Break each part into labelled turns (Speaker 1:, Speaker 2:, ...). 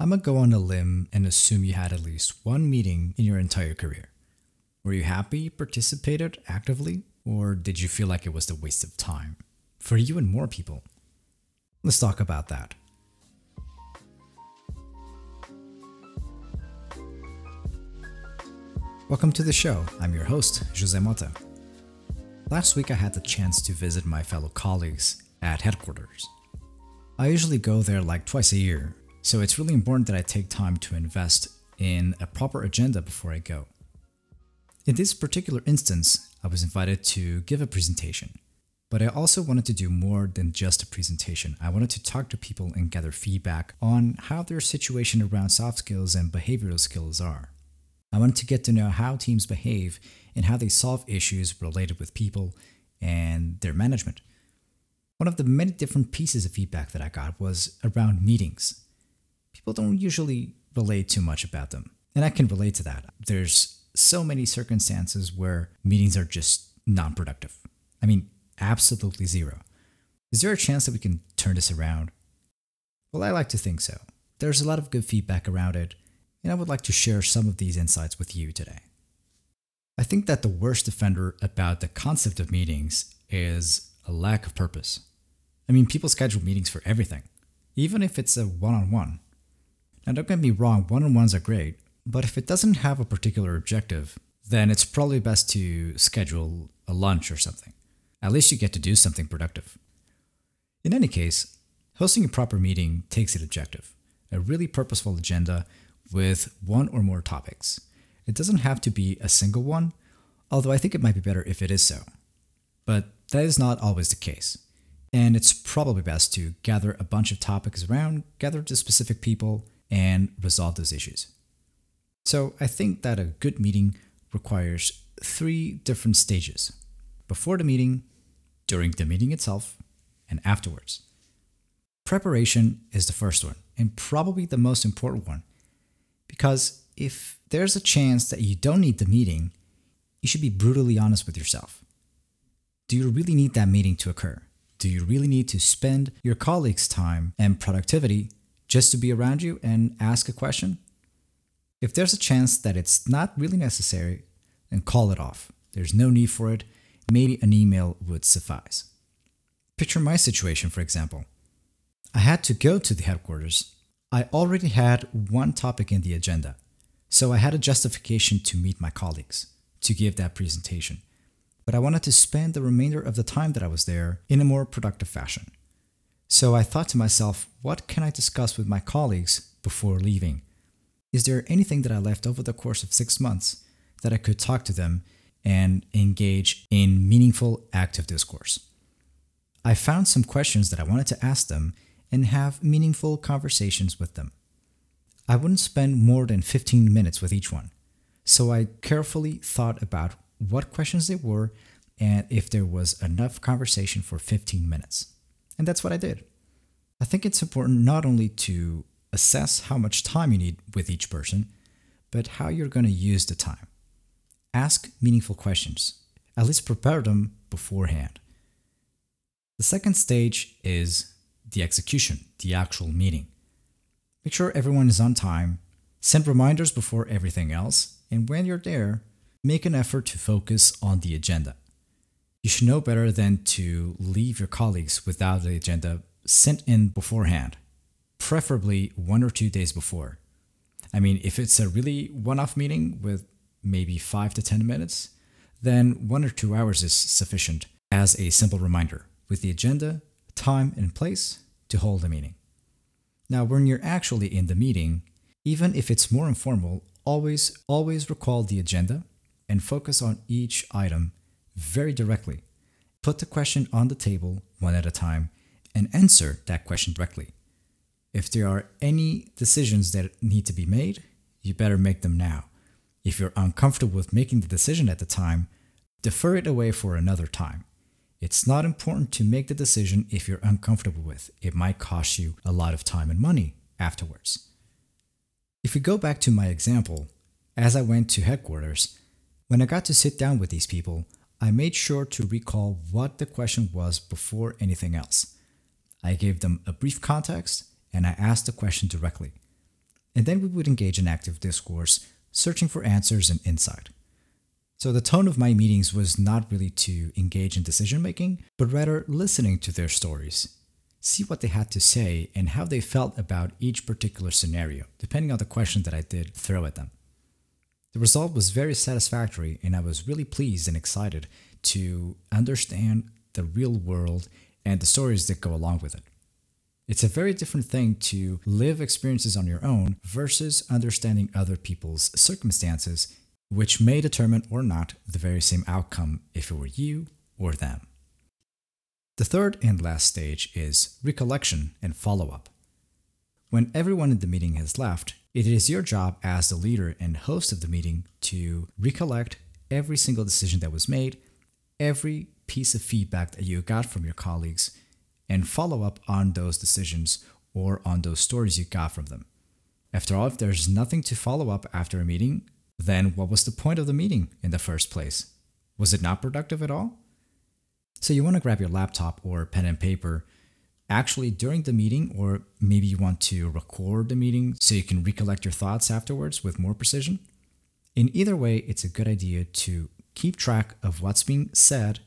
Speaker 1: I'm gonna go on a limb and assume you had at least one meeting in your entire career. Were you happy participated actively, or did you feel like it was a waste of time? For you and more people. Let's talk about that. Welcome to the show. I'm your host, Jose Mota. Last week I had the chance to visit my fellow colleagues at headquarters. I usually go there like twice a year, so it's really important that I take time to invest in a proper agenda before I go. In this particular instance, I was invited to give a presentation, but I also wanted to do more than just a presentation. I wanted to talk to people and gather feedback on how their situation around soft skills and behavioral skills are. I wanted to get to know how teams behave and how they solve issues related with people and their management. One of the many different pieces of feedback that I got was around meetings. People don't usually relate too much about them, and I can relate to that. There's so many circumstances where meetings are just non productive. I mean, absolutely zero. Is there a chance that we can turn this around? Well, I like to think so. There's a lot of good feedback around it, and I would like to share some of these insights with you today. I think that the worst offender about the concept of meetings is a lack of purpose. I mean, people schedule meetings for everything, even if it's a one on one. Now, don't get me wrong, one on ones are great, but if it doesn't have a particular objective, then it's probably best to schedule a lunch or something. At least you get to do something productive. In any case, hosting a proper meeting takes an objective a really purposeful agenda with one or more topics. It doesn't have to be a single one, although I think it might be better if it is so. But that is not always the case. And it's probably best to gather a bunch of topics around, gather the specific people, and resolve those issues. So I think that a good meeting requires three different stages before the meeting, during the meeting itself, and afterwards. Preparation is the first one, and probably the most important one because if there's a chance that you don't need the meeting, you should be brutally honest with yourself. Do you really need that meeting to occur? Do you really need to spend your colleagues' time and productivity just to be around you and ask a question? If there's a chance that it's not really necessary, then call it off. There's no need for it. Maybe an email would suffice. Picture my situation, for example. I had to go to the headquarters I already had one topic in the agenda, so I had a justification to meet my colleagues, to give that presentation. But I wanted to spend the remainder of the time that I was there in a more productive fashion. So I thought to myself, what can I discuss with my colleagues before leaving? Is there anything that I left over the course of six months that I could talk to them and engage in meaningful active discourse? I found some questions that I wanted to ask them and have meaningful conversations with them. I wouldn't spend more than 15 minutes with each one, so I carefully thought about what questions they were and if there was enough conversation for 15 minutes. And that's what I did. I think it's important not only to assess how much time you need with each person, but how you're going to use the time. Ask meaningful questions, at least prepare them beforehand. The second stage is the execution, the actual meeting. Make sure everyone is on time, send reminders before everything else, and when you're there, make an effort to focus on the agenda. You should know better than to leave your colleagues without the agenda sent in beforehand, preferably one or two days before. I mean, if it's a really one off meeting with maybe five to 10 minutes, then one or two hours is sufficient as a simple reminder with the agenda time, and place to hold a meeting. Now, when you're actually in the meeting, even if it's more informal, always, always recall the agenda and focus on each item very directly. Put the question on the table one at a time and answer that question directly. If there are any decisions that need to be made, you better make them now. If you're uncomfortable with making the decision at the time, defer it away for another time. It's not important to make the decision if you're uncomfortable with. It might cost you a lot of time and money afterwards. If we go back to my example, as I went to headquarters, when I got to sit down with these people, I made sure to recall what the question was before anything else. I gave them a brief context and I asked the question directly. and then we would engage in active discourse, searching for answers and insight. So the tone of my meetings was not really to engage in decision making, but rather listening to their stories, see what they had to say and how they felt about each particular scenario, depending on the question that I did throw at them. The result was very satisfactory, and I was really pleased and excited to understand the real world and the stories that go along with it. It's a very different thing to live experiences on your own versus understanding other people's circumstances, which may determine or not the very same outcome if it were you or them. The third and last stage is recollection and follow up. When everyone in the meeting has left, it is your job as the leader and host of the meeting to recollect every single decision that was made, every piece of feedback that you got from your colleagues, and follow up on those decisions or on those stories you got from them. After all, if there's nothing to follow up after a meeting, then what was the point of the meeting in the first place? Was it not productive at all? So you want to grab your laptop or pen and paper actually during the meeting, or maybe you want to record the meeting so you can recollect your thoughts afterwards with more precision. In either way, it's a good idea to keep track of what's being said,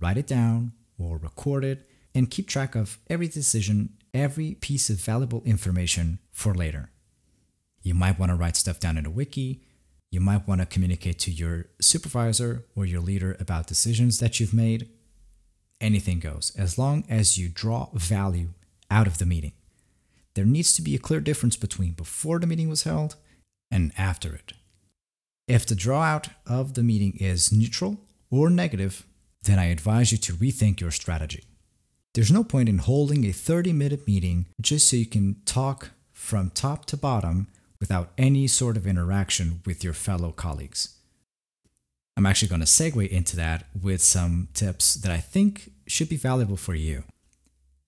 Speaker 1: write it down, or record it, and keep track of every decision, every piece of valuable information for later. You might want to write stuff down in a wiki. You might want to communicate to your supervisor or your leader about decisions that you've made. Anything goes, as long as you draw value out of the meeting. There needs to be a clear difference between before the meeting was held and after it. If the drawout of the meeting is neutral or negative, then I advise you to rethink your strategy. There's no point in holding a 30 minute meeting just so you can talk from top to bottom without any sort of interaction with your fellow colleagues. I'm actually going to segue into that with some tips that I think should be valuable for you.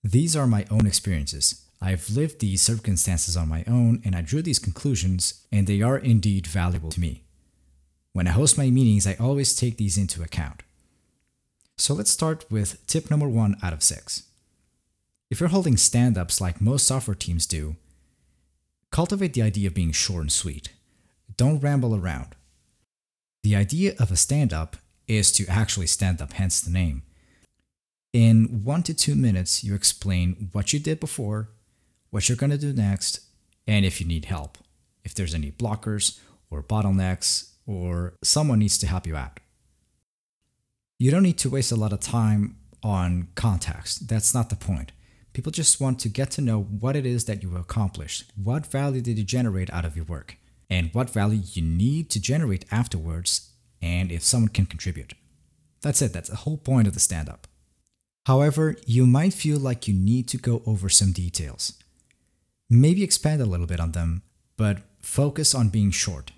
Speaker 1: These are my own experiences. I've lived these circumstances on my own and I drew these conclusions, and they are indeed valuable to me. When I host my meetings, I always take these into account. So let's start with tip number one out of six. If you're holding stand ups like most software teams do, cultivate the idea of being short and sweet. Don't ramble around. The idea of a stand up is to actually stand up, hence the name. In one to two minutes, you explain what you did before, what you're going to do next, and if you need help, if there's any blockers or bottlenecks, or someone needs to help you out you don't need to waste a lot of time on context. That's not the point. People just want to get to know what it is that you accomplished. What value did you generate out of your work? And what value you need to generate afterwards, and if someone can contribute. That's it, that's the whole point of the stand up. However, you might feel like you need to go over some details. Maybe expand a little bit on them, but focus on being short.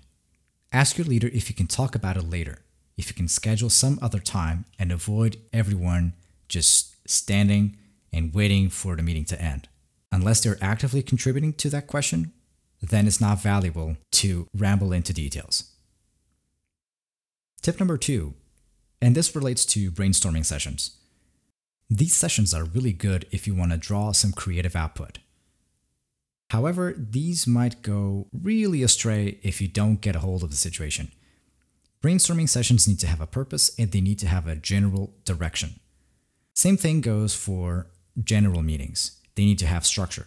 Speaker 1: Ask your leader if you can talk about it later if you can schedule some other time and avoid everyone just standing and waiting for the meeting to end. Unless they're actively contributing to that question, then it's not valuable to ramble into details. Tip number two, and this relates to brainstorming sessions. These sessions are really good if you want to draw some creative output. However, these might go really astray if you don't get a hold of the situation. Brainstorming sessions need to have a purpose and they need to have a general direction. Same thing goes for general meetings. They need to have structure.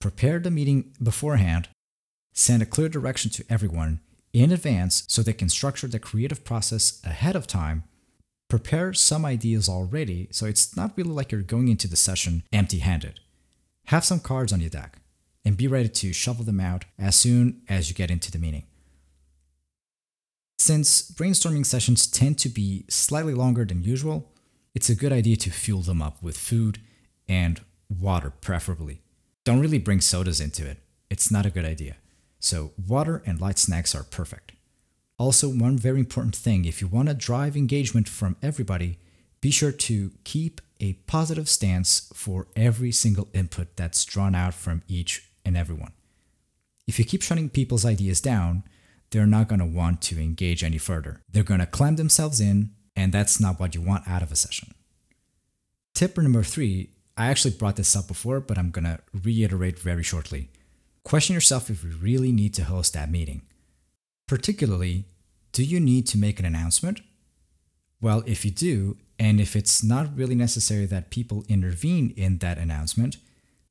Speaker 1: Prepare the meeting beforehand, send a clear direction to everyone in advance so they can structure the creative process ahead of time. Prepare some ideas already so it's not really like you're going into the session empty handed. Have some cards on your deck and be ready to shovel them out as soon as you get into the meeting. Since brainstorming sessions tend to be slightly longer than usual, it's a good idea to fuel them up with food and water, preferably. Don't really bring sodas into it, it's not a good idea. So, water and light snacks are perfect. Also, one very important thing if you want to drive engagement from everybody, be sure to keep a positive stance for every single input that's drawn out from each and everyone. If you keep shutting people's ideas down, they're not going to want to engage any further. They're going to clam themselves in, and that's not what you want out of a session. Tip number three I actually brought this up before, but I'm going to reiterate very shortly. question yourself if you really need to host that meeting. Particularly, do you need to make an announcement? Well, if you do, and if it's not really necessary that people intervene in that announcement,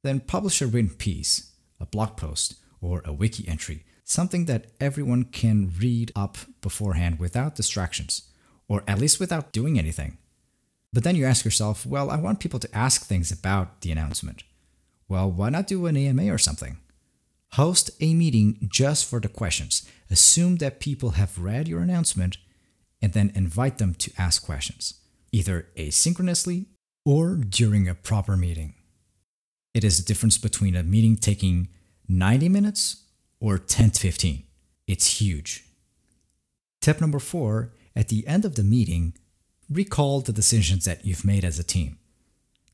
Speaker 1: then publish a written piece, a blog post, or a wiki entry, something that everyone can read up beforehand without distractions, or at least without doing anything. But then you ask yourself, well, I want people to ask things about the announcement. Well, why not do an AMA or something? Host a meeting just for the questions. Assume that people have read your announcement and then invite them to ask questions, either asynchronously or during a proper meeting. It is the difference between a meeting taking 90 minutes or 10 to 15. It's huge. Tip number four at the end of the meeting, recall the decisions that you've made as a team.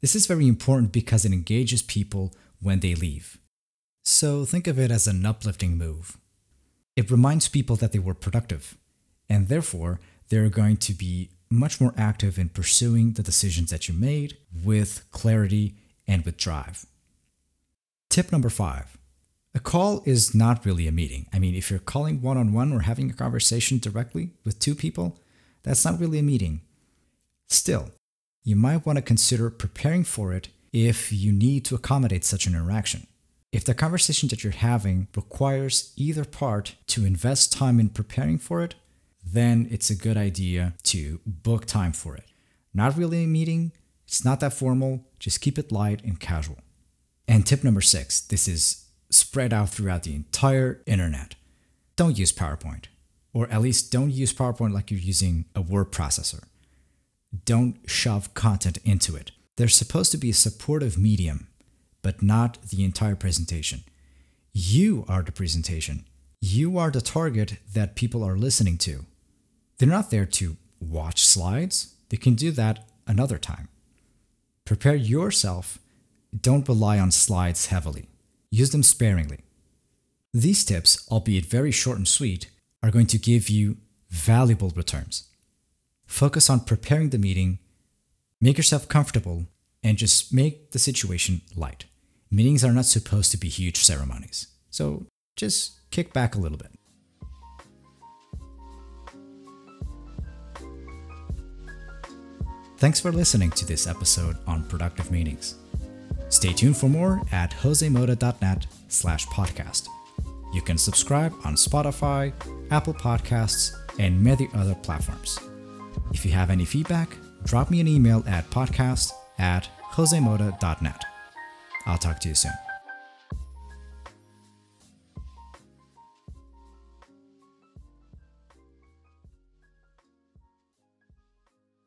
Speaker 1: This is very important because it engages people when they leave. So think of it as an uplifting move. It reminds people that they were productive, and therefore they're going to be much more active in pursuing the decisions that you made with clarity and with drive. Tip number five a call is not really a meeting. I mean, if you're calling one on one or having a conversation directly with two people, that's not really a meeting. Still, you might want to consider preparing for it if you need to accommodate such an interaction. If the conversation that you're having requires either part to invest time in preparing for it, then it's a good idea to book time for it. Not really a meeting, it's not that formal, just keep it light and casual. And tip number six this is spread out throughout the entire internet. Don't use PowerPoint, or at least don't use PowerPoint like you're using a word processor. Don't shove content into it. They're supposed to be a supportive medium, but not the entire presentation. You are the presentation. You are the target that people are listening to. They're not there to watch slides, they can do that another time. Prepare yourself. Don't rely on slides heavily, use them sparingly. These tips, albeit very short and sweet, are going to give you valuable returns. Focus on preparing the meeting, make yourself comfortable, and just make the situation light. Meetings are not supposed to be huge ceremonies, so just kick back a little bit. Thanks for listening to this episode on productive meetings. Stay tuned for more at josemota.net slash podcast. You can subscribe on Spotify, Apple Podcasts, and many other platforms. If you have any feedback, drop me an email at podcast at josemota.net. I'll talk to you soon.